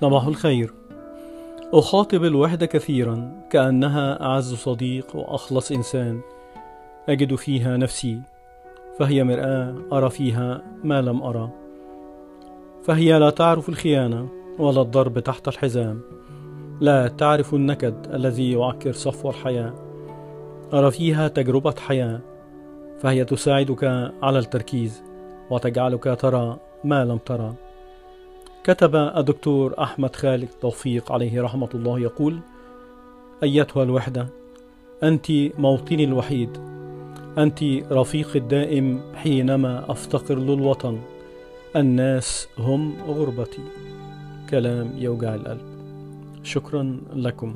صباح الخير. أخاطب الوحدة كثيرا كأنها أعز صديق وأخلص إنسان. أجد فيها نفسي فهي مرآة أرى فيها ما لم أرى. فهي لا تعرف الخيانة ولا الضرب تحت الحزام. لا تعرف النكد الذي يعكر صفو الحياة. أرى فيها تجربة حياة فهي تساعدك على التركيز وتجعلك ترى ما لم ترى. كتب الدكتور أحمد خالد توفيق عليه رحمة الله يقول أيتها الوحدة أنت موطني الوحيد أنت رفيقي الدائم حينما أفتقر للوطن الناس هم غربتي. كلام يوجع القلب. شكرا لكم.